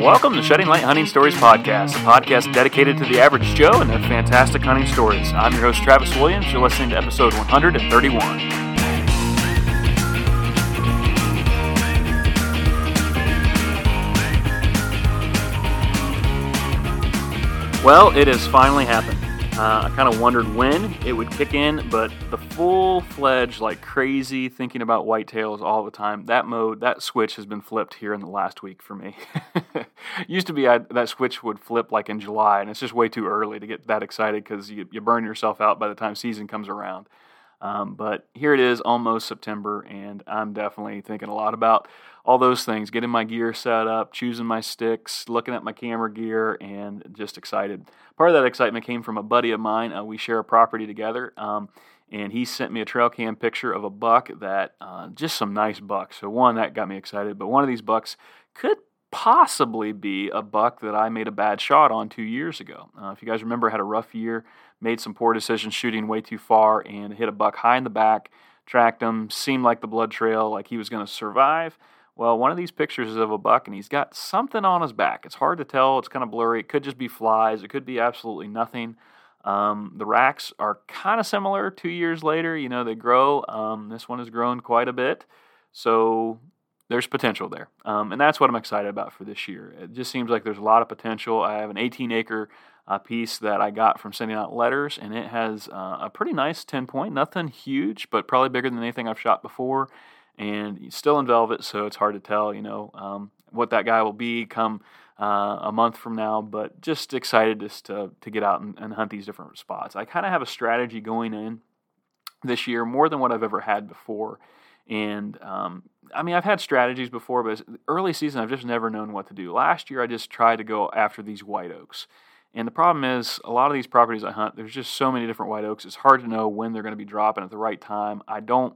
Welcome to Shedding Light Hunting Stories Podcast, a podcast dedicated to the average Joe and their fantastic hunting stories. I'm your host, Travis Williams. You're listening to episode 131. Well, it has finally happened. Uh, I kind of wondered when it would kick in, but the full fledged, like crazy, thinking about whitetails all the time, that mode, that switch has been flipped here in the last week for me. Used to be I, that switch would flip like in July, and it's just way too early to get that excited because you, you burn yourself out by the time season comes around. Um, but here it is, almost September, and I'm definitely thinking a lot about all those things getting my gear set up, choosing my sticks, looking at my camera gear, and just excited. Part of that excitement came from a buddy of mine. Uh, we share a property together. Um, and he sent me a trail cam picture of a buck that uh, just some nice bucks. So one that got me excited, but one of these bucks could possibly be a buck that I made a bad shot on two years ago. Uh, if you guys remember, I had a rough year, made some poor decisions shooting way too far, and hit a buck high in the back, tracked him, seemed like the blood trail, like he was going to survive. Well, one of these pictures is of a buck, and he's got something on his back. It's hard to tell. It's kind of blurry. It could just be flies. It could be absolutely nothing. Um, the racks are kind of similar two years later. You know, they grow. Um, this one has grown quite a bit. So there's potential there. Um, and that's what I'm excited about for this year. It just seems like there's a lot of potential. I have an 18 acre uh, piece that I got from sending out letters, and it has uh, a pretty nice 10 point. Nothing huge, but probably bigger than anything I've shot before. And still in velvet, so it's hard to tell, you know, um, what that guy will be come uh, a month from now. But just excited just to, to get out and, and hunt these different spots. I kind of have a strategy going in this year more than what I've ever had before. And um, I mean, I've had strategies before, but early season, I've just never known what to do. Last year, I just tried to go after these white oaks. And the problem is, a lot of these properties I hunt, there's just so many different white oaks. It's hard to know when they're going to be dropping at the right time. I don't,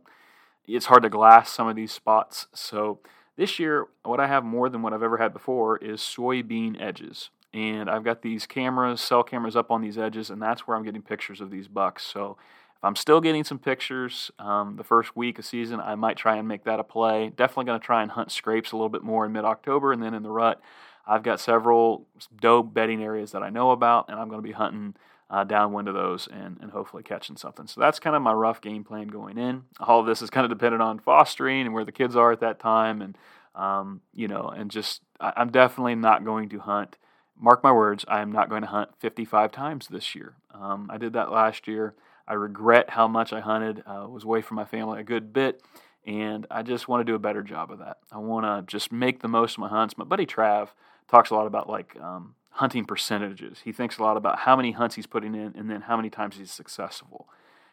it's hard to glass some of these spots. So this year, what I have more than what I've ever had before is soybean edges. And I've got these cameras, cell cameras up on these edges, and that's where I'm getting pictures of these bucks. So if I'm still getting some pictures um, the first week of season, I might try and make that a play. Definitely going to try and hunt scrapes a little bit more in mid October, and then in the rut, I've got several doe bedding areas that I know about, and I'm going to be hunting uh, downwind of those and, and hopefully catching something. So that's kind of my rough game plan going in. All of this is kind of dependent on fostering and where the kids are at that time, and um, you know, and just I, I'm definitely not going to hunt. Mark my words, I am not going to hunt 55 times this year. Um, I did that last year. I regret how much I hunted. Uh, was away from my family a good bit, and I just want to do a better job of that. I want to just make the most of my hunts. My buddy Trav talks a lot about like um, hunting percentages. He thinks a lot about how many hunts he's putting in and then how many times he's successful.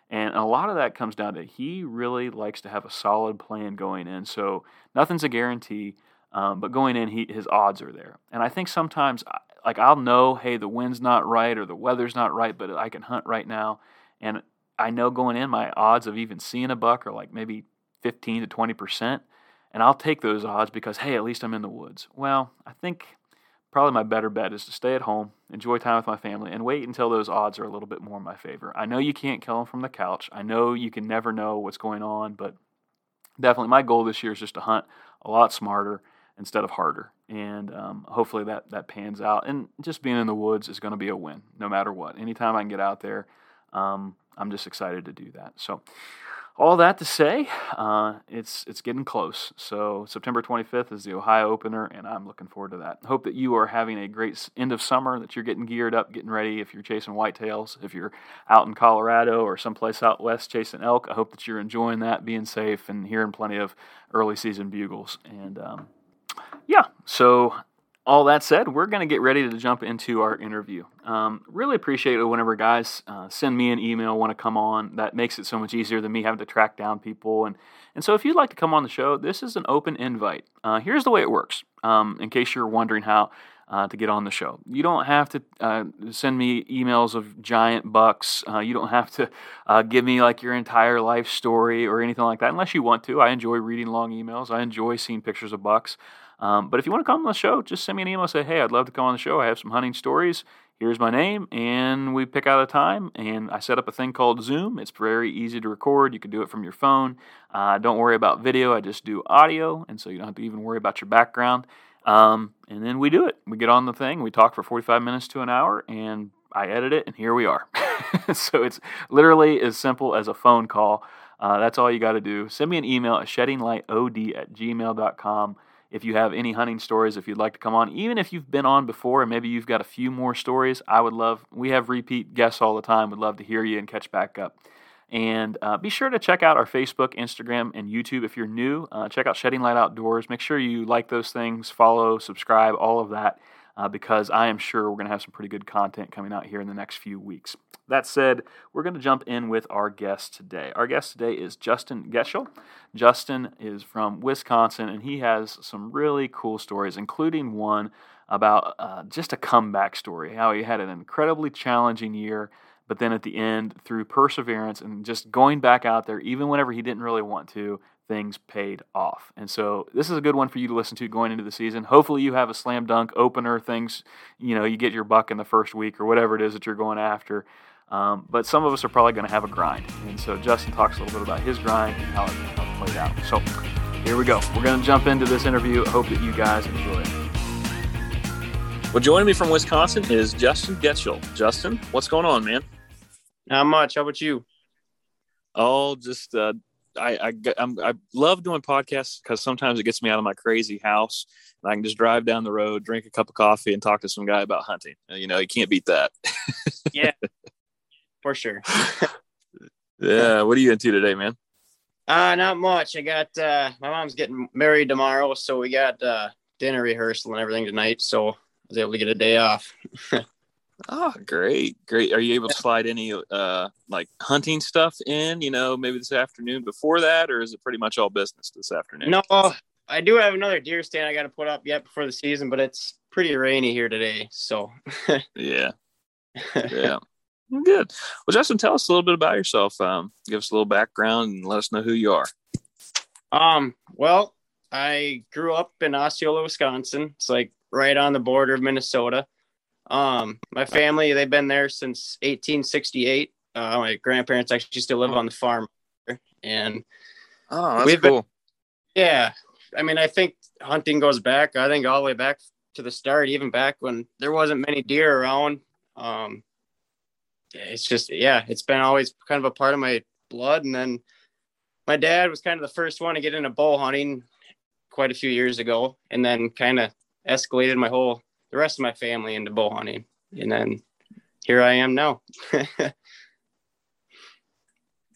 And a lot of that comes down to he really likes to have a solid plan going in. So nothing's a guarantee, um, but going in, he, his odds are there. And I think sometimes, like I'll know, hey, the wind's not right or the weather's not right, but I can hunt right now. And I know going in, my odds of even seeing a buck are like maybe 15 to 20 percent. And I'll take those odds because, hey, at least I'm in the woods. Well, I think probably my better bet is to stay at home, enjoy time with my family, and wait until those odds are a little bit more in my favor. I know you can't kill them from the couch. I know you can never know what's going on, but definitely my goal this year is just to hunt a lot smarter instead of harder. And um, hopefully that, that pans out. And just being in the woods is going to be a win no matter what. Anytime I can get out there, um, I'm just excited to do that. So, all that to say, uh, it's it's getting close. So September 25th is the Ohio opener, and I'm looking forward to that. Hope that you are having a great end of summer. That you're getting geared up, getting ready. If you're chasing whitetails, if you're out in Colorado or someplace out west chasing elk, I hope that you're enjoying that, being safe, and hearing plenty of early season bugles. And um, yeah, so all that said, we're going to get ready to jump into our interview. Um, really appreciate it whenever guys uh, send me an email, want to come on. That makes it so much easier than me having to track down people. And, and so if you'd like to come on the show, this is an open invite. Uh, here's the way it works, um, in case you're wondering how uh, to get on the show. You don't have to uh, send me emails of giant bucks. Uh, you don't have to uh, give me like your entire life story or anything like that, unless you want to. I enjoy reading long emails. I enjoy seeing pictures of bucks. Um, but if you want to come on the show, just send me an email. Say, hey, I'd love to come on the show. I have some hunting stories. Here's my name, and we pick out a time. And I set up a thing called Zoom. It's very easy to record. You can do it from your phone. Uh, don't worry about video. I just do audio, and so you don't have to even worry about your background. Um, and then we do it. We get on the thing. We talk for 45 minutes to an hour, and I edit it, and here we are. so it's literally as simple as a phone call. Uh, that's all you got to do. Send me an email at sheddinglightod at gmail.com if you have any hunting stories, if you'd like to come on, even if you've been on before and maybe you've got a few more stories, I would love, we have repeat guests all the time, would love to hear you and catch back up. And uh, be sure to check out our Facebook, Instagram, and YouTube if you're new. Uh, check out Shedding Light Outdoors. Make sure you like those things, follow, subscribe, all of that, uh, because I am sure we're going to have some pretty good content coming out here in the next few weeks. That said, we're going to jump in with our guest today. Our guest today is Justin Getchell. Justin is from Wisconsin, and he has some really cool stories, including one about uh, just a comeback story, how he had an incredibly challenging year but then at the end, through perseverance and just going back out there, even whenever he didn't really want to, things paid off. And so this is a good one for you to listen to going into the season. Hopefully you have a slam dunk opener, things, you know, you get your buck in the first week or whatever it is that you're going after. Um, but some of us are probably going to have a grind. And so Justin talks a little bit about his grind and how it, how it played out. So here we go. We're going to jump into this interview. I hope that you guys enjoy it. Well, joining me from Wisconsin is Justin Getchell. Justin, what's going on, man? Not much. How about you? Oh, just uh, I I I'm, I love doing podcasts because sometimes it gets me out of my crazy house, and I can just drive down the road, drink a cup of coffee, and talk to some guy about hunting. You know, you can't beat that. yeah, for sure. yeah. What are you into today, man? Uh, not much. I got uh, my mom's getting married tomorrow, so we got uh, dinner rehearsal and everything tonight. So I was able to get a day off. Oh, great, great. Are you able to slide any uh like hunting stuff in? You know, maybe this afternoon before that, or is it pretty much all business this afternoon? No, I do have another deer stand I got to put up yet before the season, but it's pretty rainy here today, so yeah, yeah. Good. Well, Justin, tell us a little bit about yourself. Um, give us a little background and let us know who you are. Um, well, I grew up in Osceola, Wisconsin. It's like right on the border of Minnesota. Um, my family, they've been there since 1868. Uh, my grandparents actually still live on the farm, and oh, that's we've cool. Been, yeah, I mean, I think hunting goes back. I think all the way back to the start, even back when there wasn't many deer around. Um, it's just, yeah, it's been always kind of a part of my blood. And then my dad was kind of the first one to get into bow hunting quite a few years ago, and then kind of escalated my whole the rest of my family into bow hunting. And then here I am now.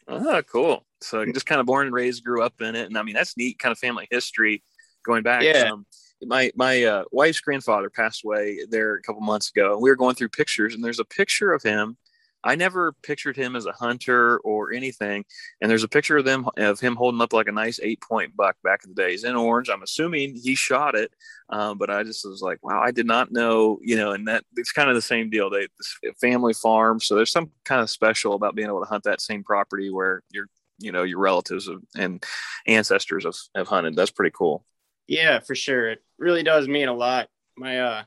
oh, cool. So just kind of born and raised, grew up in it. And I mean, that's neat kind of family history going back. Yeah. Um, my my uh, wife's grandfather passed away there a couple months ago, and we were going through pictures, and there's a picture of him I never pictured him as a hunter or anything. And there's a picture of them of him holding up like a nice eight point buck back in the days in orange. I'm assuming he shot it, um, but I just was like, wow, I did not know. You know, and that it's kind of the same deal. They family farm, so there's some kind of special about being able to hunt that same property where your you know your relatives and ancestors have, have hunted. That's pretty cool. Yeah, for sure. It really does mean a lot. My uh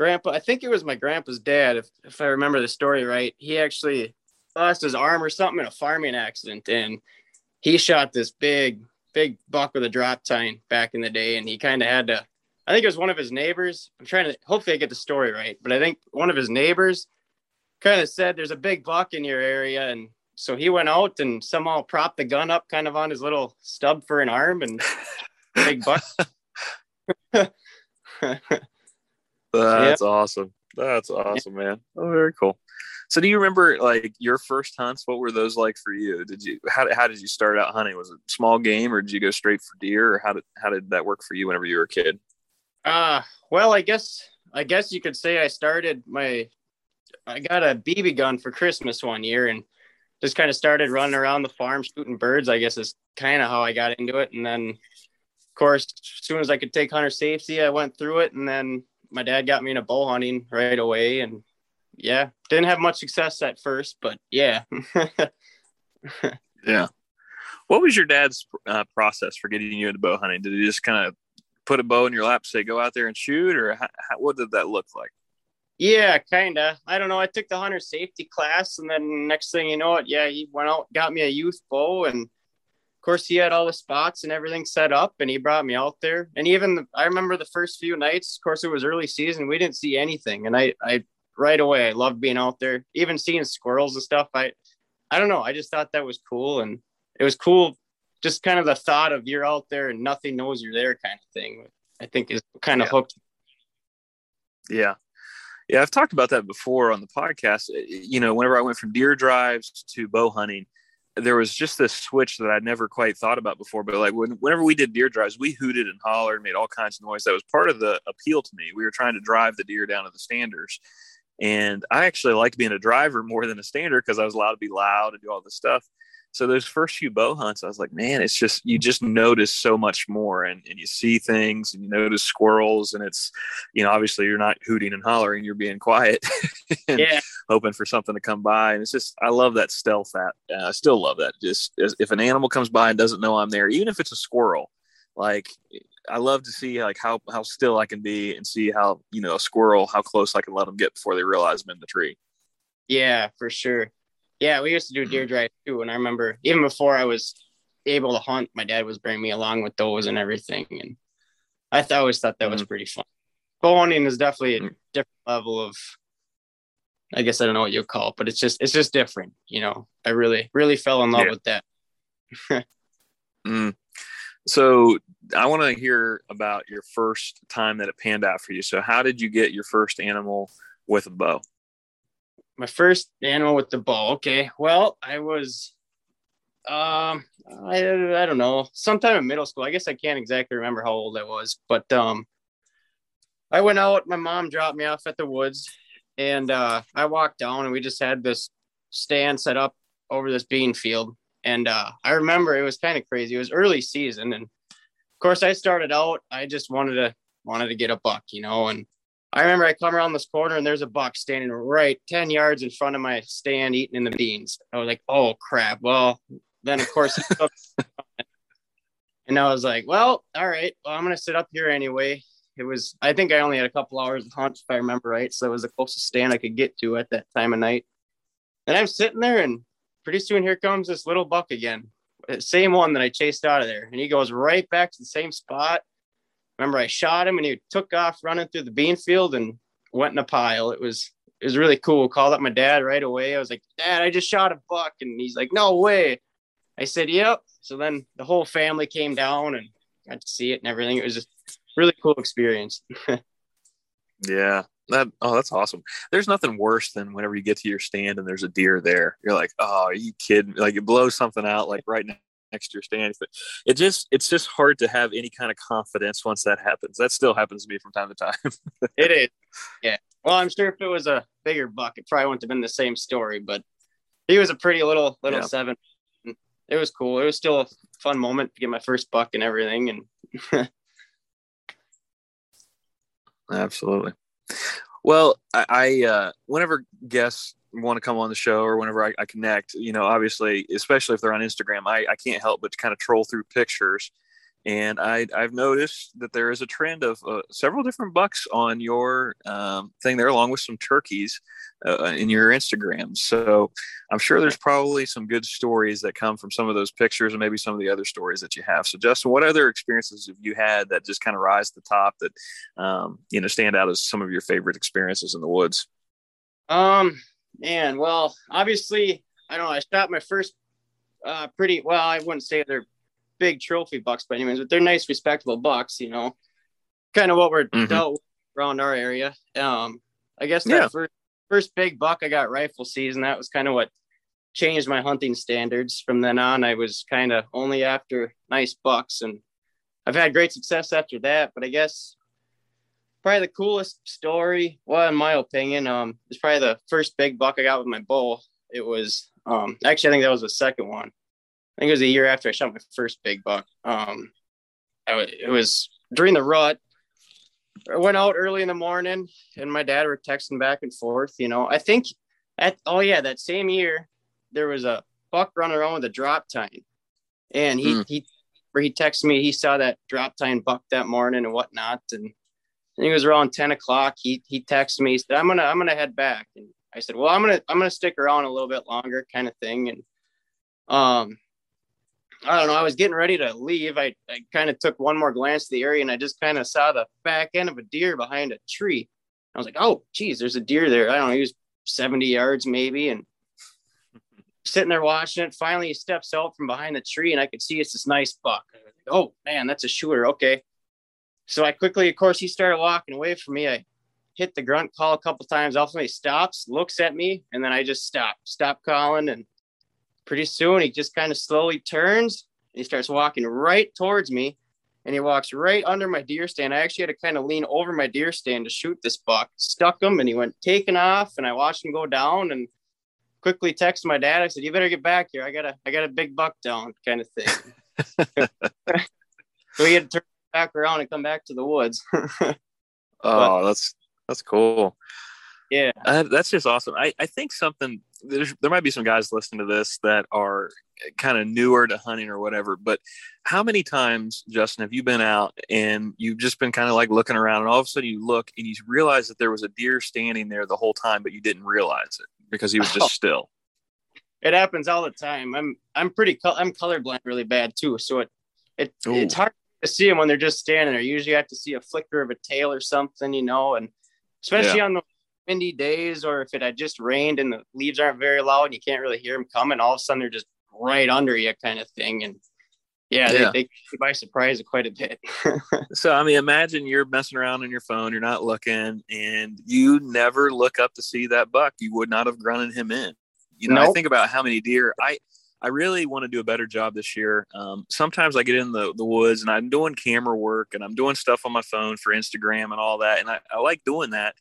grandpa, I think it was my grandpa's dad, if, if I remember the story right, he actually lost his arm or something in a farming accident. And he shot this big, big buck with a drop tine back in the day. And he kind of had to, I think it was one of his neighbors. I'm trying to, hopefully I get the story right, but I think one of his neighbors kind of said, there's a big buck in your area. And so he went out and somehow propped the gun up kind of on his little stub for an arm and big buck. That's awesome. That's awesome, man. Oh, very cool. So, do you remember like your first hunts? What were those like for you? Did you how how did you start out hunting? Was it small game, or did you go straight for deer, or how did how did that work for you whenever you were a kid? Uh well, I guess I guess you could say I started my I got a BB gun for Christmas one year and just kind of started running around the farm shooting birds. I guess is kind of how I got into it, and then of course, as soon as I could take hunter safety, I went through it, and then my dad got me into bow hunting right away and yeah didn't have much success at first but yeah. Yeah. What was your dad's uh, process for getting you into bow hunting? Did he just kind of put a bow in your lap say go out there and shoot or how, how, what did that look like? Yeah kind of i don't know i took the hunter safety class and then next thing you know it yeah he went out got me a youth bow and of course, he had all the spots and everything set up, and he brought me out there. And even the, I remember the first few nights. Of course, it was early season. We didn't see anything, and I, I right away, I loved being out there. Even seeing squirrels and stuff. I, I don't know. I just thought that was cool, and it was cool. Just kind of the thought of you're out there and nothing knows you're there, kind of thing. I think is kind of yeah. hooked. Yeah, yeah. I've talked about that before on the podcast. Uh, you know, whenever I went from deer drives to bow hunting there was just this switch that I'd never quite thought about before. But like when, whenever we did deer drives, we hooted and hollered, and made all kinds of noise. That was part of the appeal to me. We were trying to drive the deer down to the standards. And I actually liked being a driver more than a stander because I was allowed to be loud and do all this stuff so those first few bow hunts, I was like, man, it's just you just notice so much more, and, and you see things, and you notice squirrels, and it's, you know, obviously you're not hooting and hollering, you're being quiet, yeah. hoping for something to come by, and it's just I love that stealth. That uh, I still love that. Just if an animal comes by and doesn't know I'm there, even if it's a squirrel, like I love to see like how how still I can be and see how you know a squirrel how close I can let them get before they realize I'm in the tree. Yeah, for sure. Yeah, we used to do deer mm-hmm. drive too. And I remember even before I was able to hunt, my dad was bringing me along with those and everything. And I th- always thought that mm-hmm. was pretty fun. Bow hunting is definitely a mm-hmm. different level of, I guess I don't know what you call it, but it's just it's just different. You know, I really really fell in love yeah. with that. mm. So I want to hear about your first time that it panned out for you. So how did you get your first animal with a bow? My first animal with the bow. Okay. Well, I was, um, I, I don't know, sometime in middle school. I guess I can't exactly remember how old I was, but, um, I went out, my mom dropped me off at the woods and, uh, I walked down and we just had this stand set up over this bean field. And, uh, I remember it was kind of crazy. It was early season. And of course I started out, I just wanted to, wanted to get a buck, you know, and I remember I come around this corner and there's a buck standing right 10 yards in front of my stand eating in the beans. I was like, oh crap. Well, then of course, and I was like, well, all right, well, I'm going to sit up here anyway. It was, I think I only had a couple hours of hunt, if I remember right. So it was the closest stand I could get to at that time of night. And I'm sitting there and pretty soon here comes this little buck again. Uh, same one that I chased out of there. And he goes right back to the same spot remember I shot him and he took off running through the bean field and went in a pile. It was it was really cool. Called up my dad right away. I was like, Dad, I just shot a buck, and he's like, No way. I said, Yep. So then the whole family came down and got to see it and everything. It was just really cool experience. yeah. That oh, that's awesome. There's nothing worse than whenever you get to your stand and there's a deer there. You're like, oh, are you kidding? Like it blows something out like right now next to your. But it just it's just hard to have any kind of confidence once that happens. That still happens to me from time to time. it is. Yeah. Well, I'm sure if it was a bigger buck, it probably wouldn't have been the same story. But he was a pretty little little yeah. seven. It was cool. It was still a fun moment to get my first buck and everything. And absolutely. Well, I, I uh, whenever guests want to come on the show or whenever I, I, connect, you know, obviously, especially if they're on Instagram, I, I can't help but kind of troll through pictures. And I, I've noticed that there is a trend of uh, several different bucks on your um, thing there, along with some turkeys uh, in your Instagram. So I'm sure there's probably some good stories that come from some of those pictures and maybe some of the other stories that you have. So, Justin, what other experiences have you had that just kind of rise to the top that, um, you know, stand out as some of your favorite experiences in the woods? Um, Man, well, obviously, I don't know. I shot my first uh, pretty well. I wouldn't say they're big trophy bucks by any means, but they're nice, respectable bucks. You know, kind of what we're mm-hmm. dealt around our area. Um, I guess that yeah. first first big buck I got rifle season. That was kind of what changed my hunting standards. From then on, I was kind of only after nice bucks, and I've had great success after that. But I guess probably the coolest story, well, in my opinion, um, it's probably the first big buck I got with my bow. It was um, actually I think that was the second one. I think it was a year after I shot my first big buck. Um, I, it was during the rut. I went out early in the morning, and my dad were texting back and forth. You know, I think at oh yeah, that same year there was a buck running around with a drop tine, and he mm. he he texted me. He saw that drop tine buck that morning and whatnot, and I think it was around 10 o'clock. He he texted me, he said, I'm gonna I'm gonna head back. And I said, Well, I'm gonna I'm gonna stick around a little bit longer, kind of thing. And um I don't know. I was getting ready to leave. I, I kind of took one more glance at the area and I just kind of saw the back end of a deer behind a tree. I was like, oh, geez, there's a deer there. I don't know. He was 70 yards maybe. And sitting there watching it. Finally, he steps out from behind the tree and I could see it's this nice buck. Like, oh, man, that's a shooter. Okay. So I quickly, of course, he started walking away from me. I hit the grunt call a couple times. Ultimately stops, looks at me, and then I just stop, stop calling. And pretty soon he just kind of slowly turns and he starts walking right towards me. And he walks right under my deer stand. I actually had to kind of lean over my deer stand to shoot this buck. Stuck him and he went taking off. And I watched him go down and quickly texted my dad. I said, You better get back here. I got a I got a big buck down kind of thing. so he had to turn back around and come back to the woods. oh, but, that's that's cool. Yeah, uh, that's just awesome. I, I think something there's, there might be some guys listening to this that are kind of newer to hunting or whatever. But how many times, Justin, have you been out and you've just been kind of like looking around, and all of a sudden you look and you realize that there was a deer standing there the whole time, but you didn't realize it because he was just oh. still. It happens all the time. I'm I'm pretty I'm colorblind really bad too, so it it it's hard see them when they're just standing there. Usually, have to see a flicker of a tail or something, you know, and especially yeah. on the windy days or if it had just rained and the leaves aren't very loud and you can't really hear them coming, all of a sudden they're just right under you, kind of thing, and yeah, yeah. They, they by surprise quite a bit. so, I mean, imagine you're messing around on your phone, you're not looking, and you never look up to see that buck. You would not have grunted him in. You know, nope. I think about how many deer I I really want to do a better job this year. Um, sometimes I get in the, the woods and I'm doing camera work and I'm doing stuff on my phone for Instagram and all that. And I, I like doing that,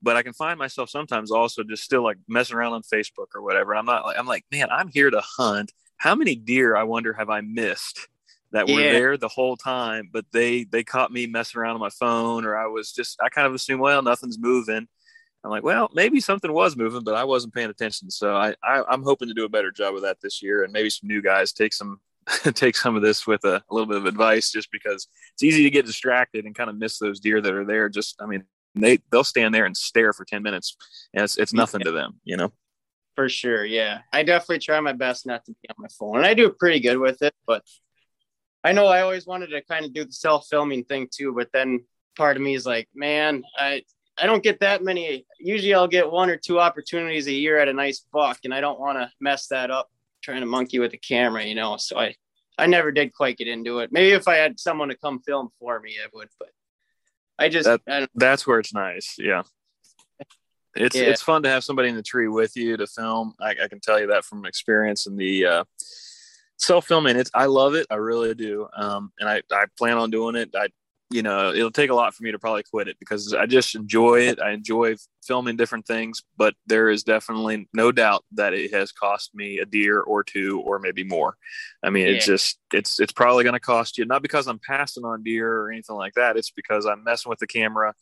but I can find myself sometimes also just still like messing around on Facebook or whatever. I'm not like, I'm like, man, I'm here to hunt. How many deer I wonder have I missed that were yeah. there the whole time, but they, they caught me messing around on my phone or I was just, I kind of assume, well, nothing's moving I'm like, well, maybe something was moving, but I wasn't paying attention. So I, I am hoping to do a better job of that this year, and maybe some new guys take some take some of this with a, a, little bit of advice, just because it's easy to get distracted and kind of miss those deer that are there. Just, I mean, they they'll stand there and stare for ten minutes, and it's it's nothing to them, you know. For sure, yeah. I definitely try my best not to be on my phone, and I do pretty good with it. But I know I always wanted to kind of do the self filming thing too, but then part of me is like, man, I I don't get that many. Usually, I'll get one or two opportunities a year at a nice buck, and I don't want to mess that up trying to monkey with the camera, you know. So I, I never did quite get into it. Maybe if I had someone to come film for me, I would. But I just that, I that's where it's nice. Yeah, it's yeah. it's fun to have somebody in the tree with you to film. I, I can tell you that from experience in the uh, self filming. It's I love it. I really do. Um, and I I plan on doing it. I you know, it'll take a lot for me to probably quit it because I just enjoy it. I enjoy filming different things, but there is definitely no doubt that it has cost me a deer or two or maybe more. I mean, yeah. it's just it's it's probably going to cost you not because I'm passing on deer or anything like that. It's because I'm messing with the camera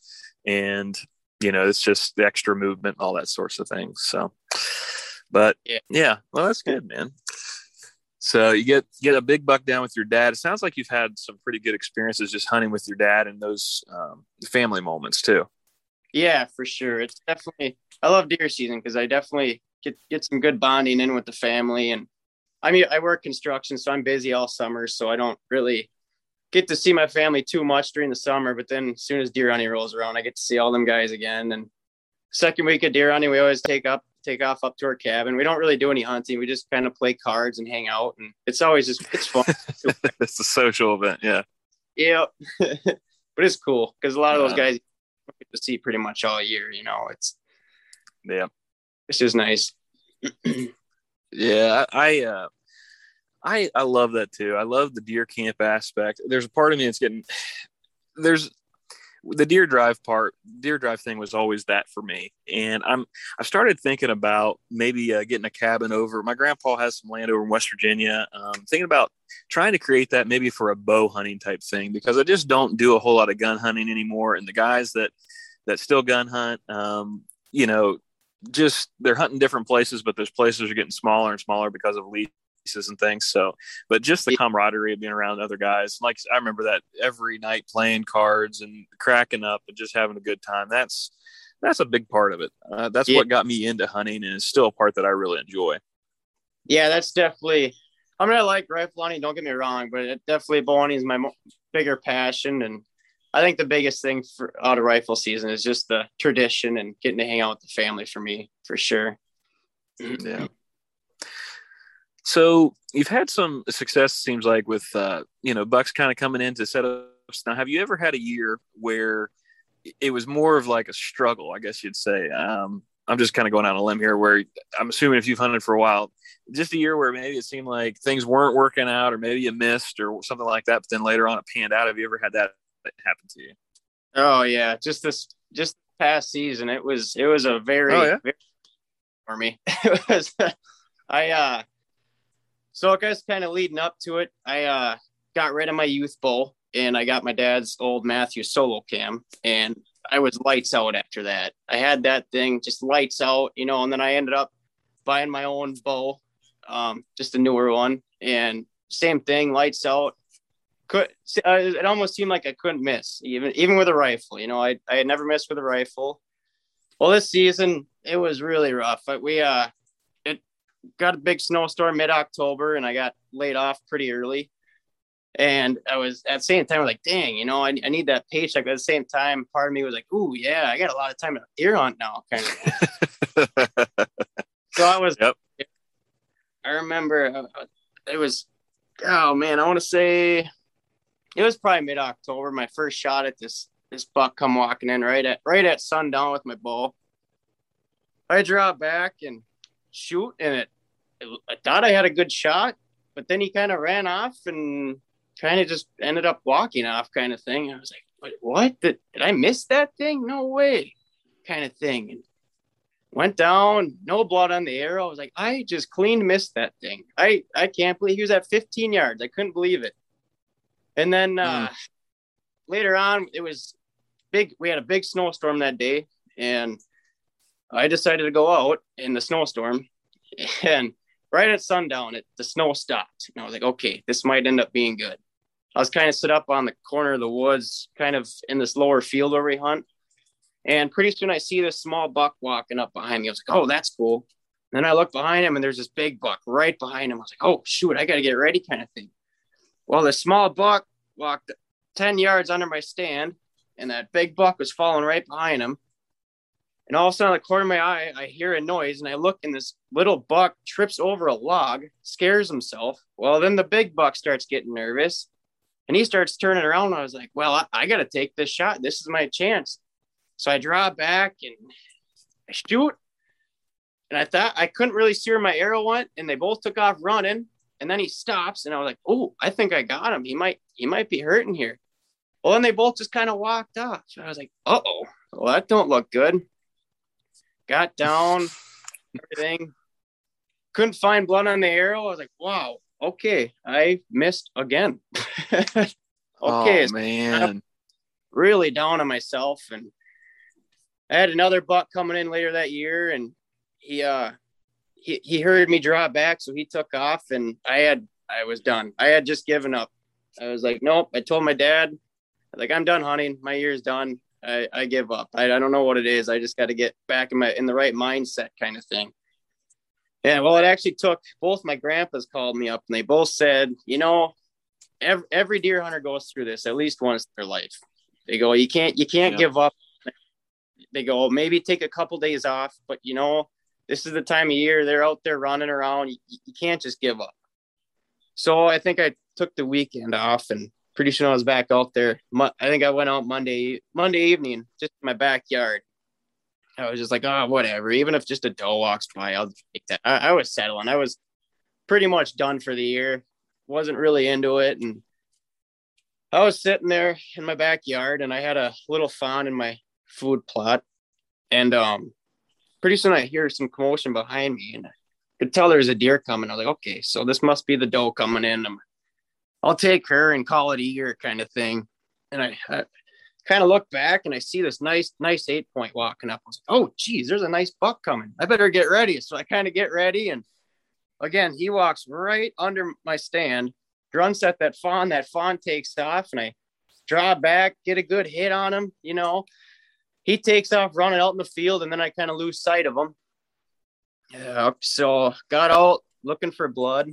and you know, it's just the extra movement and all that sorts of things. So, but yeah, yeah well, that's good, man. So you get get a big buck down with your dad. It sounds like you've had some pretty good experiences just hunting with your dad and those um, family moments too. Yeah, for sure. It's definitely I love deer season because I definitely get get some good bonding in with the family. And I mean, I work construction, so I'm busy all summer, so I don't really get to see my family too much during the summer. But then as soon as deer hunting rolls around, I get to see all them guys again. And second week of deer hunting, we always take up take off up to our cabin. We don't really do any hunting. We just kind of play cards and hang out, and it's always just it's fun. it's a social event, yeah. Yeah, but it's cool because a lot of those guys get to see pretty much all year. You know, it's yeah, it's just nice. yeah, I uh, I I love that too. I love the deer camp aspect. There's a part of me that's getting there's the deer drive part deer drive thing was always that for me. And i'm i started thinking about maybe uh, getting a cabin over. My grandpa has some land over in west virginia. Um, thinking about trying to create that maybe for a bow hunting type thing because i just don't do a whole lot of gun hunting anymore. And the guys that that still gun hunt um, you know just they're hunting different places but those places are getting smaller and smaller because of lease and things. So, but just the camaraderie of being around other guys. Like I remember that every night playing cards and cracking up and just having a good time. That's that's a big part of it. Uh, that's yeah. what got me into hunting, and it's still a part that I really enjoy. Yeah, that's definitely. I mean, I like rifle hunting. Don't get me wrong, but it, definitely bow hunting is my mo- bigger passion, and I think the biggest thing for out of rifle season is just the tradition and getting to hang out with the family for me, for sure. Yeah. So you've had some success, seems like, with uh, you know bucks kind of coming in to set up. Now, have you ever had a year where it was more of like a struggle? I guess you'd say. Um, I'm just kind of going out on a limb here, where I'm assuming if you've hunted for a while, just a year where maybe it seemed like things weren't working out, or maybe you missed, or something like that. But then later on, it panned out. Have you ever had that happen to you? Oh yeah, just this just past season, it was it was a very, oh, yeah? very for me. it was I uh so I guess kind of leading up to it, I uh got rid of my youth bow and I got my dad's old Mathews solo cam and I was lights out after that. I had that thing just lights out, you know, and then I ended up buying my own bow, um, just a newer one, and same thing, lights out. Could uh, it almost seemed like I couldn't miss, even even with a rifle. You know, I I had never missed with a rifle. Well, this season it was really rough. But we uh, got a big snowstorm mid October, and I got laid off pretty early. And I was at the same time, I was like, dang, you know, I, I need that paycheck. But at the same time, part of me was like, ooh, yeah, I got a lot of time to ear hunt now, kind of. so I was, yep. I remember uh, it was, oh man, I want to say it was probably mid October. My first shot at this this buck come walking in right at right at sundown with my bow. I draw back and shoot, and it, it I thought I had a good shot, but then he kind of ran off and kind of just ended up walking off kind of thing. I was like, what? Did, did I miss that thing? No way. Kind of thing. And went down, no blood on the arrow. I was like, I just clean missed that thing. I, I can't believe he was at 15 yards. I couldn't believe it. And then uh, mm. later on, it was big. We had a big snowstorm that day, and I decided to go out in the snowstorm. And right at sundown, it, the snow stopped. And I was like, okay, this might end up being good. I was kind of set up on the corner of the woods, kind of in this lower field where we hunt. And pretty soon I see this small buck walking up behind me. I was like, oh, that's cool. And then I look behind him and there's this big buck right behind him. I was like, oh, shoot, I got to get ready kind of thing. Well, the small buck walked 10 yards under my stand and that big buck was falling right behind him. And all of a sudden, on the corner of my eye, I hear a noise and I look and this little buck trips over a log, scares himself. Well, then the big buck starts getting nervous and he starts turning around. And I was like, well, I, I got to take this shot. This is my chance. So I draw back and I shoot. And I thought I couldn't really see where my arrow went. And they both took off running. And then he stops. And I was like, oh, I think I got him. He might, he might be hurting here. Well, then they both just kind of walked off. So I was like, uh oh, well, that don't look good. Got down, everything. Couldn't find blood on the arrow. I was like, wow, okay, I missed again. okay, oh, man, really down on myself, and I had another buck coming in later that year, and he uh he he heard me draw back, so he took off, and I had I was done. I had just given up. I was like, nope. I told my dad, like, I'm done hunting. My year's done. I, I give up. I, I don't know what it is. I just got to get back in my in the right mindset, kind of thing. Yeah, well, it actually took both my grandpas called me up and they both said, you know, every, every deer hunter goes through this at least once in their life. They go, you can't, you can't yeah. give up. They go, maybe take a couple days off, but you know, this is the time of year they're out there running around. You, you can't just give up. So I think I took the weekend off and pretty soon I was back out there. I think I went out Monday, Monday evening, just in my backyard I was just like, oh, whatever. Even if just a doe walks by, I'll take that. I, I was settling. I was pretty much done for the year. Wasn't really into it. And I was sitting there in my backyard and I had a little fawn in my food plot. And um, pretty soon I hear some commotion behind me and I could tell there's a deer coming. I was like, okay, so this must be the doe coming in. I'm, I'll take her and call it eager kind of thing. And I, I kind of look back and I see this nice, nice eight point walking up. I was like, oh, geez, there's a nice buck coming. I better get ready. So I kind of get ready. And again, he walks right under my stand, grunts at that fawn. That fawn takes off and I draw back, get a good hit on him. You know, he takes off running out in the field and then I kind of lose sight of him. Yeah. So got out looking for blood.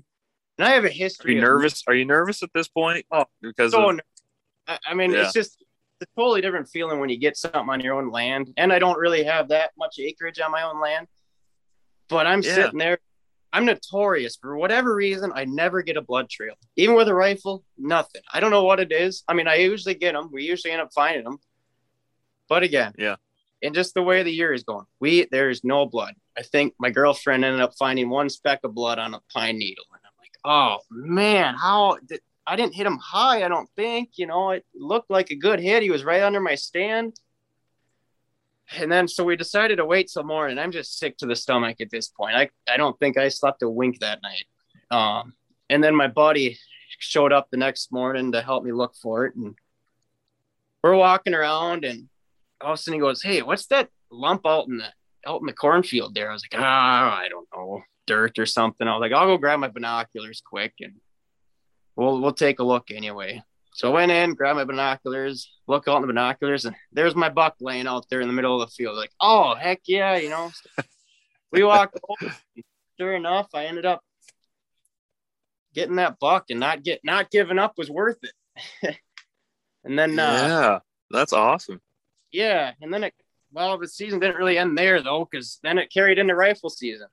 And I have a Are history. you of- nervous? Are you nervous at this point? Oh, because so of, I, mean, Yeah. it's just it's a totally different feeling when you get something on your own land. And I don't really have that much acreage on my own land. But I'm Yeah. sitting there. I'm notorious for whatever reason. I never get a blood trail, even with a rifle. Nothing. I don't know what it is. I mean, I usually get them. We usually end up finding them. But again, Yeah. And just the way the year is going, we there's no blood. I think my girlfriend ended up finding one speck of blood on a pine needle, and I'm like, oh man, how did I didn't hit him high? I don't think. You know, it looked like a good hit. He was right under my stand. And then so we decided to wait till morning. I'm just sick to the stomach at this point. I, I don't think I slept a wink that night. Um, and then my buddy showed up the next morning to help me look for it. And we're walking around and all of a sudden he goes, Hey, what's that lump out in the out in the cornfield there? I was like, ah, I don't know, dirt or something. I was like, I'll go grab my binoculars quick and we'll we'll take a look anyway. So I went in, grabbed my binoculars, look out in the binoculars, and there's my buck laying out there in the middle of the field. Like, oh heck yeah, you know. we walked over. Sure enough, I ended up getting that buck and not get not giving up was worth it. and then uh, yeah, that's awesome. yeah, and then it well, the season didn't really end there though, because then it carried into rifle season.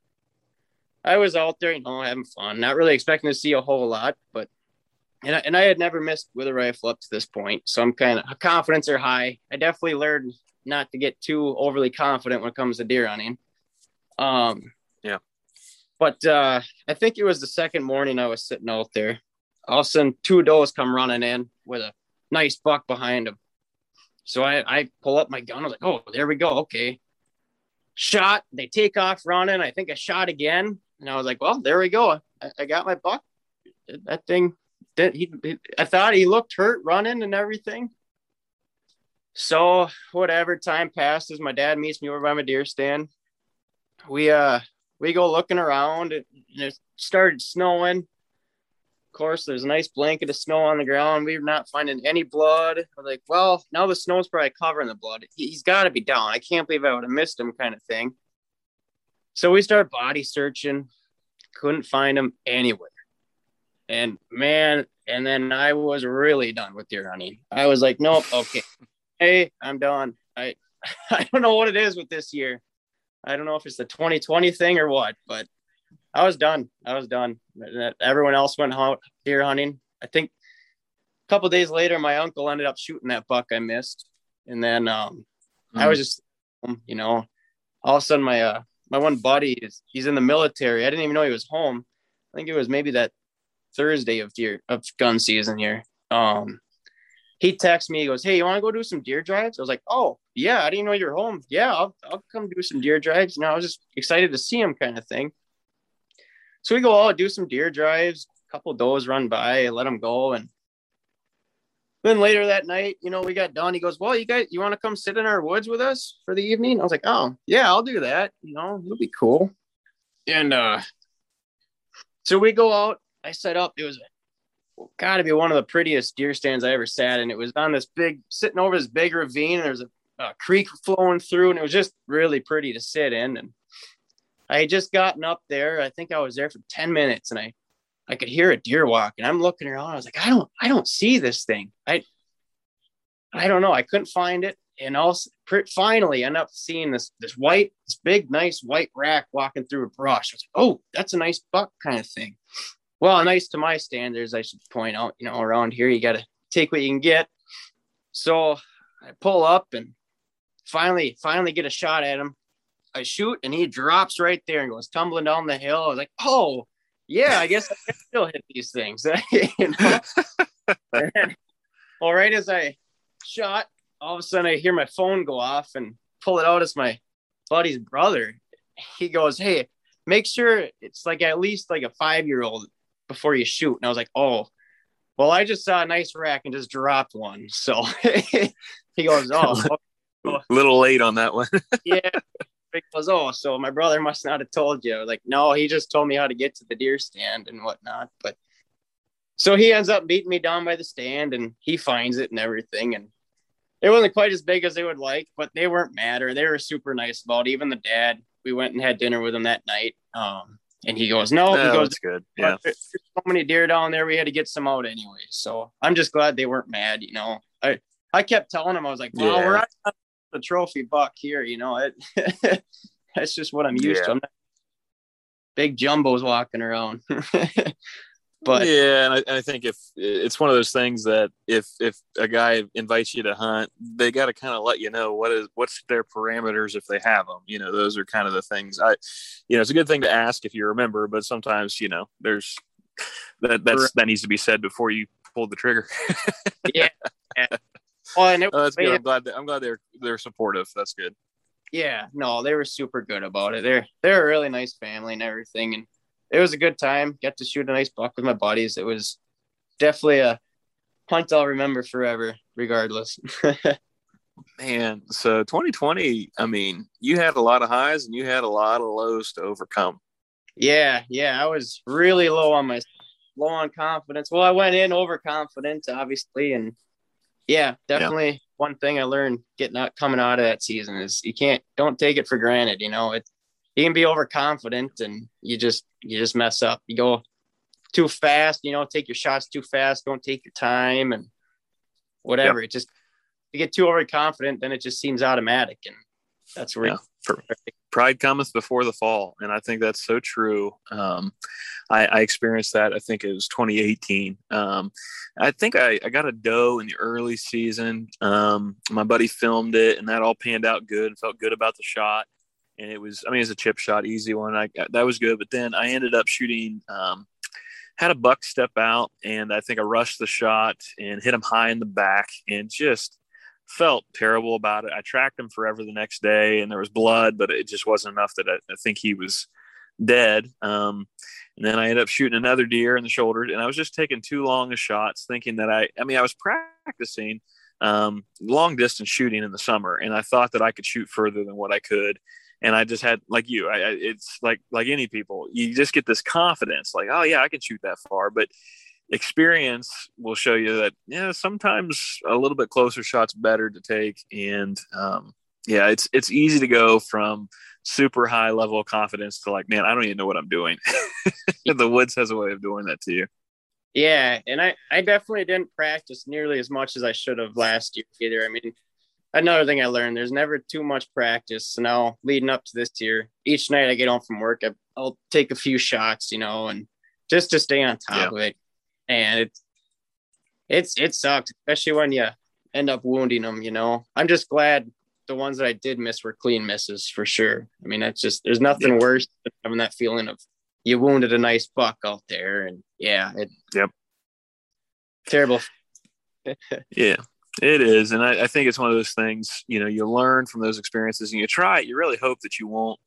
I was out there, you know, having fun, not really expecting to see a whole lot, but and I, and I had never missed with a rifle up to this point, so I'm kind of confidence are high. I definitely learned not to get too overly confident when it comes to deer hunting. Um, Yeah. but uh, I think it was the second morning I was sitting out there. All of a sudden, two does come running in with a nice buck behind them. So I, I pull up my gun. I was like, oh, there we go. Okay. Shot. They take off running. I think I shot again. And I was like, well, there we go. I, I got my buck. That thing, that he, he- I thought he looked hurt running and everything. So whatever time passes, my dad meets me over by my deer stand. We uh we go looking around and it started snowing. Of course, there's a nice blanket of snow on the ground. We're not finding any blood. We're like, well, now the snow's probably covering the blood. He- He's got to be down. I can't believe I would have missed him, kind of thing. So we start body searching. Couldn't find him anywhere. And man, and then I was really done with deer hunting. I was like, nope, okay, hey, I'm done. I I don't know what it is with this year. I don't know if it's the 2020 thing or what, but I was done. I was done. Everyone else went out deer hunting. I think a couple days later, my uncle ended up shooting that buck I missed, and then um, I was just, you know, all of a sudden my uh my one buddy is he's in the military. I didn't even know he was home. I think it was maybe that Thursday of deer of gun season here. Um, he texts me. He goes, "Hey, you want to go do some deer drives?" I was like, "Oh yeah, I didn't know you're home. Yeah, I'll I'll come do some deer drives." You know, I was just excited to see him, kind of thing. So we go out do some deer drives. A couple does run by, I let them go, and then later that night, you know, we got done. He goes, "Well, you guys, you want to come sit in our woods with us for the evening?" I was like, "Oh yeah, I'll do that. You know, it'll be cool." And uh, so we go out. I set up. It was got to be one of the prettiest deer stands I ever sat in. It was on this big, sitting over this big ravine, and there's a, a creek flowing through, and it was just really pretty to sit in. And I had just gotten up there. I think I was there for ten minutes, and I, I could hear a deer walk, and I'm looking around. I was like, I don't, I don't see this thing. I, I don't know. I couldn't find it, and also finally end up seeing this this white, this big, nice white rack walking through a brush. I was like, oh, that's a nice buck kind of thing well, nice to my standards, I should point out, you know, around here, you got to take what you can get. So I pull up and finally, finally get a shot at him. I shoot and he drops right there and goes tumbling down the hill. I was like, oh, yeah, I guess I can still hit these things. you know? And well, right as I shot, all of a sudden I hear my phone go off and pull it out as my buddy's brother. He goes, hey, make sure it's like at least like a five year old before you shoot. And I was like, oh, well, I just saw a nice rack and just dropped one. So he goes, oh, A little late on that one. yeah. Goes, oh, so my brother must not have told you. Like, no, he just told me how to get to the deer stand and whatnot. But so he ends up beating me down by the stand and he finds it and everything. And it wasn't quite as big as they would like, but they weren't mad or they were super nice about it. Even the dad, we went and had dinner with him that night. Um, And he goes, no, he goes, that's good. Yeah. there's so many deer down there. We had to get some out anyway. So I'm just glad they weren't mad. You know, I, I kept telling him, I was like, well, Yeah. we're the trophy buck here. You know, it, that's just what I'm used Yeah. to. I'm not big jumbos walking around. but yeah, and I, and I think if it's one of those things that if if a guy invites you to hunt, they got to kind of let you know what is what's their parameters if they have them. You know, those are kind of the things. I, you know, it's a good thing to ask if you remember, but sometimes you know there's that that's that needs to be said before you pull the trigger. well, and it, Oh, that's good. I'm glad. That, I'm glad they're they're supportive. That's good. yeah, no, they were super good about it. They're they're a really nice family and everything, and it was a good time. Got to shoot a nice buck with my buddies. It was definitely a hunt I'll remember forever, regardless. Man, so 2020. I mean, you had a lot of highs and you had a lot of lows to overcome. yeah, yeah, I was really low on my low on confidence. Well, I went in overconfident, obviously, and yeah, definitely one thing I learned getting out coming out of that season is you can't don't take it for granted. You know, it you can be overconfident and you just you just mess up. You go too fast, you know, take your shots too fast, don't take your time and whatever. It just you get too overconfident, then it just seems automatic, and that's where Yeah. Pride cometh before the fall. And i think that's so true. Um, I, I experienced that i think it was 2018 um, i think I, I got a doe in the early season. Um, my buddy filmed it and that all panned out good and felt good about the shot. And it was i mean it was a chip shot easy one. I that was good. But then i ended up shooting um, had a buck step out and i think i rushed the shot and hit him high in the back and just felt terrible about it. I tracked him forever the next day, and there was blood, but it just wasn't enough that I, I think he was dead. Um, and then I ended up shooting another deer in the shoulder, and I was just taking too long of shots, thinking that I, I mean, I was practicing um, long distance shooting in the summer, and I thought that I could shoot further than what I could. And I just had, like you, I, I, it's like like any people, you just get this confidence, like, oh yeah, I can shoot that far, but experience will show you that yeah sometimes a little bit closer shots better to take and um, yeah it's it's easy to go from super high level of confidence to like man i don't even know what i'm doing the woods has a way of doing that to you Yeah, and I I definitely didn't practice nearly as much as I should have last year either. I mean, another thing I learned: there's never too much practice. So now, leading up to this year, each night I get home from work, I, I'll take a few shots, you know, and just to stay on top Yeah. of it. And it's it's it sucks, especially when you end up wounding them. You know, I'm just glad the ones that I did miss were clean misses for sure. I mean, that's just there's nothing worse than having that feeling of you wounded a nice buck out there, and yeah, it. Yep. Terrible. yeah it is and I, I think it's one of those things you know you learn from those experiences and you try it you really hope that you won't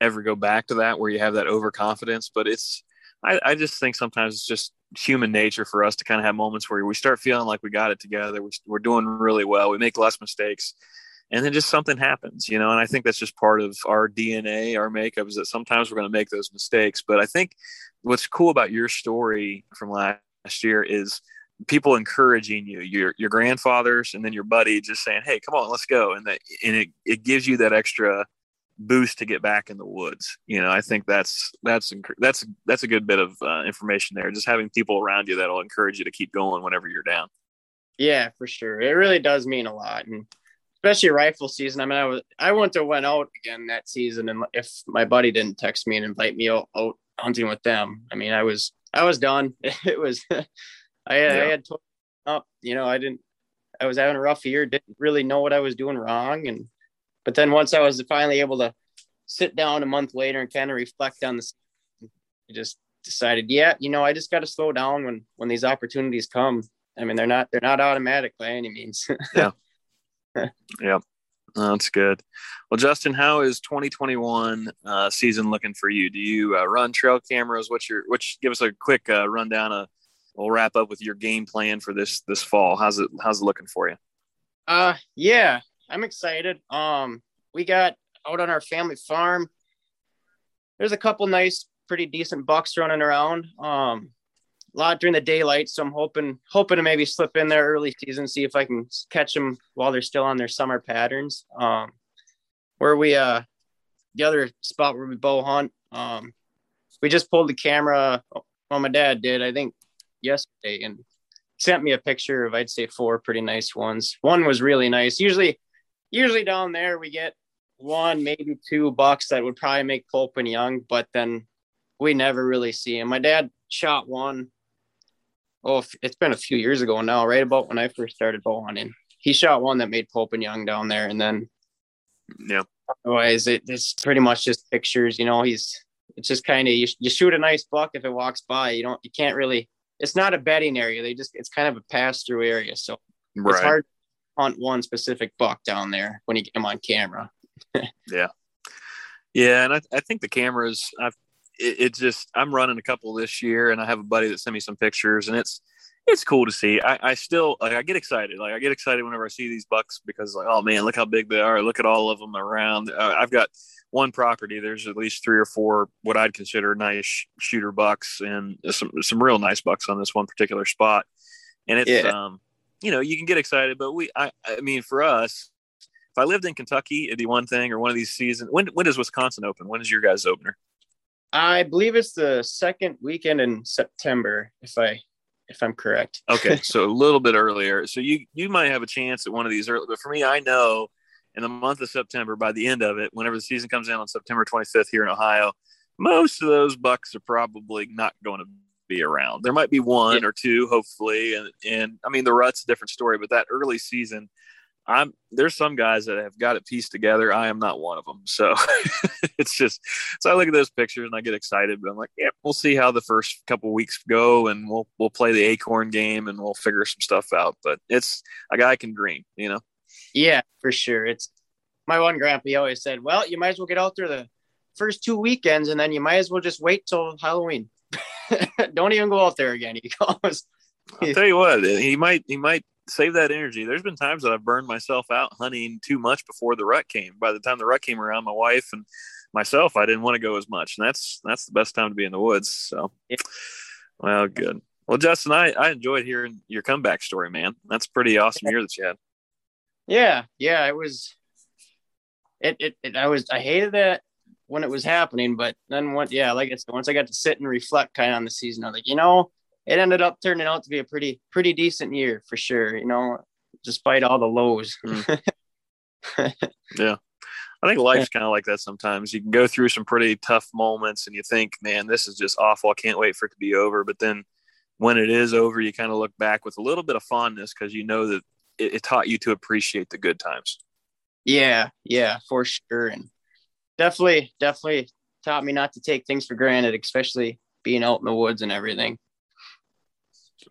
ever go back to that where you have that overconfidence but it's I, I just think sometimes it's just human nature for us to kind of have moments where we start feeling like we got it together we, we're doing really well we make less mistakes and then just something happens you know and i think that's just part of our dna our makeup is that sometimes we're going to make those mistakes but i think what's cool about your story from last year is people encouraging you your your grandfathers and then your buddy just saying hey come on let's go and that and it, it gives you that extra boost to get back in the woods you know i think that's that's that's that's a good bit of uh, information there just having people around you that'll encourage you to keep going whenever you're down Yeah, for sure. It really does mean a lot, and especially rifle season. I mean, I was I wouldn't have went out again that season, and if my buddy didn't text me and invite me out, out hunting with them, I mean, I was I was done. It was I had, I had to up. You know, I didn't. I was having a rough year. Didn't really know what I was doing wrong, and but then once I was finally able to sit down a month later and kind of reflect on this, I just decided, yeah, you know, I just got to slow down when when these opportunities come. I mean, they're not they're not automatic by any means. Yeah. yeah. That's good well justin how is 2021 uh, season looking for you do you uh, run trail cameras what's your which give us a quick uh, rundown of we'll wrap up with your game plan for this this fall how's it how's it looking for you uh, yeah, I'm excited. Um, we got out on our family farm. There's a couple nice, pretty decent bucks running around. Um, a lot during the daylight, so I'm hoping hoping to maybe slip in there early season, see if I can catch them while they're still on their summer patterns. Um, where we uh, the other spot where we bow hunt. Um, we just pulled the camera. Well, my dad did, I think, yesterday, and sent me a picture of I'd say four pretty nice ones. One was really nice. Usually, usually down there we get one, maybe two bucks that would probably make Pope and Young, but then we never really see him. My dad shot one. Oh, it's been a few years ago now, right about when I first started bow hunting. He shot one that made Pope and Young down there, and then yeah. Otherwise, it, it's pretty much just pictures. You know, he's it's just kind of you, you shoot a nice buck if it walks by. You don't you can't really. It's not a bedding area. They just it's kind of a pass through area, so right. it's hard hunt one specific buck down there when you get him on camera. yeah, yeah, and I, I think the cameras. I've it, it, just I'm running a couple this year, and I have a buddy that sent me some pictures, and it's it's cool to see. I, I still like I get excited. Like I get excited whenever I see these bucks because like oh man, look how big they are. Look at all of them around. Uh, I've got one property. There's at least three or four what I'd consider nice shooter bucks and some some real nice bucks on this one particular spot. And it's yeah. um you know you can get excited, but we I I mean for us. If I lived in Kentucky, it'd be one thing, or one of these seasons. When when does Wisconsin open? When is your guys' opener? I believe it's the second weekend in September, if I if I'm correct. okay, so a little bit earlier. So you you might have a chance at one of these early, but for me, I know in the month of September, by the end of it, whenever the season comes in on September 25th here in Ohio, most of those bucks are probably not going to be around. There might be one yeah. or two, hopefully, and and I mean the rut's a different story, but that early season I'm there's some guys that have got it pieced together. I am not one of them. So it's just so I look at those pictures and I get excited, but I'm like, yeah, we'll see how the first couple weeks go and we'll we'll play the acorn game and we'll figure some stuff out. But it's a guy can dream, you know. Yeah, for sure. It's my one grandpa he always said, Well, you might as well get out there the first two weekends and then you might as well just wait till Halloween. Don't even go out there again. He goes I'll tell you what, he might he might save that energy. There's been times that I've burned myself out hunting too much before the rut came. By the time the rut came around, my wife and myself, I didn't want to go as much, and that's that's the best time to be in the woods. So, yeah. well, good. Well, Justin, I I enjoyed hearing your comeback story, man. That's pretty awesome year that you had. Yeah, yeah, it was. It, it, it I was I hated that when it was happening, but then what? Yeah, like I said, once I got to sit and reflect kind of on the season, I was like, you know, it ended up turning out to be a pretty pretty decent year for sure. You know, despite all the lows. Mm. yeah. I think life's kind of like that sometimes. You can go through some pretty tough moments and you think, man, this is just awful. I can't wait for it to be over. But then when it is over, you kind of look back with a little bit of fondness because you know that it, it, taught you to appreciate the good times. Yeah, yeah, for sure. And definitely, definitely taught me not to take things for granted, especially being out in the woods and everything.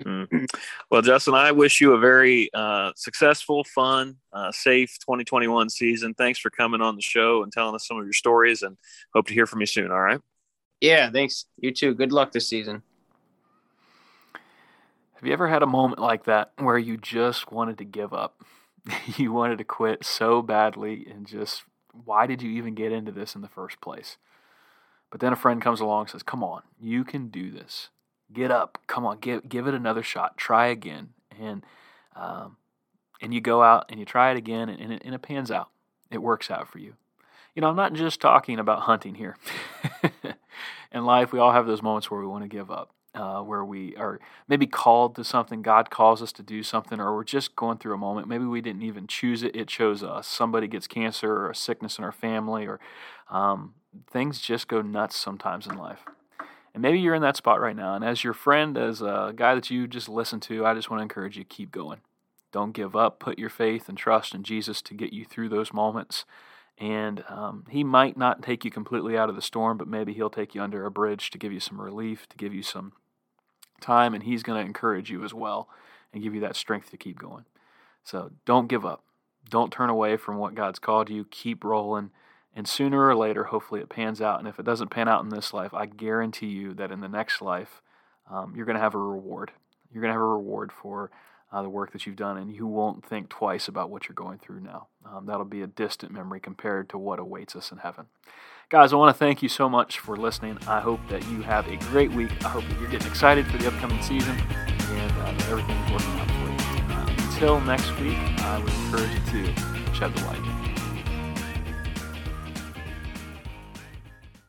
Mm. Well, Justin, I wish you a very uh, successful, fun, uh, safe 2021 season. Thanks for coming on the show and telling us some of your stories, and hope to hear from you soon. All right. Yeah, thanks. You too. Good luck this season. Have you ever had a moment like that where you just wanted to give up? you wanted to quit so badly, and just why did you even get into this in the first place? But then a friend comes along and says, Come on, you can do this get up, come on, give give it another shot, try again, and um, and you go out and you try it again, and, and, it, and it pans out. It works out for you. You know, I'm not just talking about hunting here. In life, we all have those moments where we want to give up, uh, where we are maybe called to something, God calls us to do something, or we're just going through a moment. Maybe we didn't even choose it, it chose us. Somebody gets cancer or a sickness in our family, or um, things just go nuts sometimes in life. And maybe you're in that spot right now. And as your friend, as a guy that you just listen to, I just want to encourage you keep going. Don't give up. Put your faith and trust in Jesus to get you through those moments. And um, He might not take you completely out of the storm, but maybe He'll take you under a bridge to give you some relief, to give you some time. And He's going to encourage you as well and give you that strength to keep going. So don't give up. Don't turn away from what God's called you. Keep rolling and sooner or later, hopefully, it pans out. And if it doesn't pan out in this life, I guarantee you that in the next life, um, you're going to have a reward. You're going to have a reward for uh, the work that you've done, and you won't think twice about what you're going through now. Um, that'll be a distant memory compared to what awaits us in heaven. Guys, I want to thank you so much for listening. I hope that you have a great week. I hope that you're getting excited for the upcoming season and uh, everything's working out for you. Uh, until next week, I would encourage you to shed the light.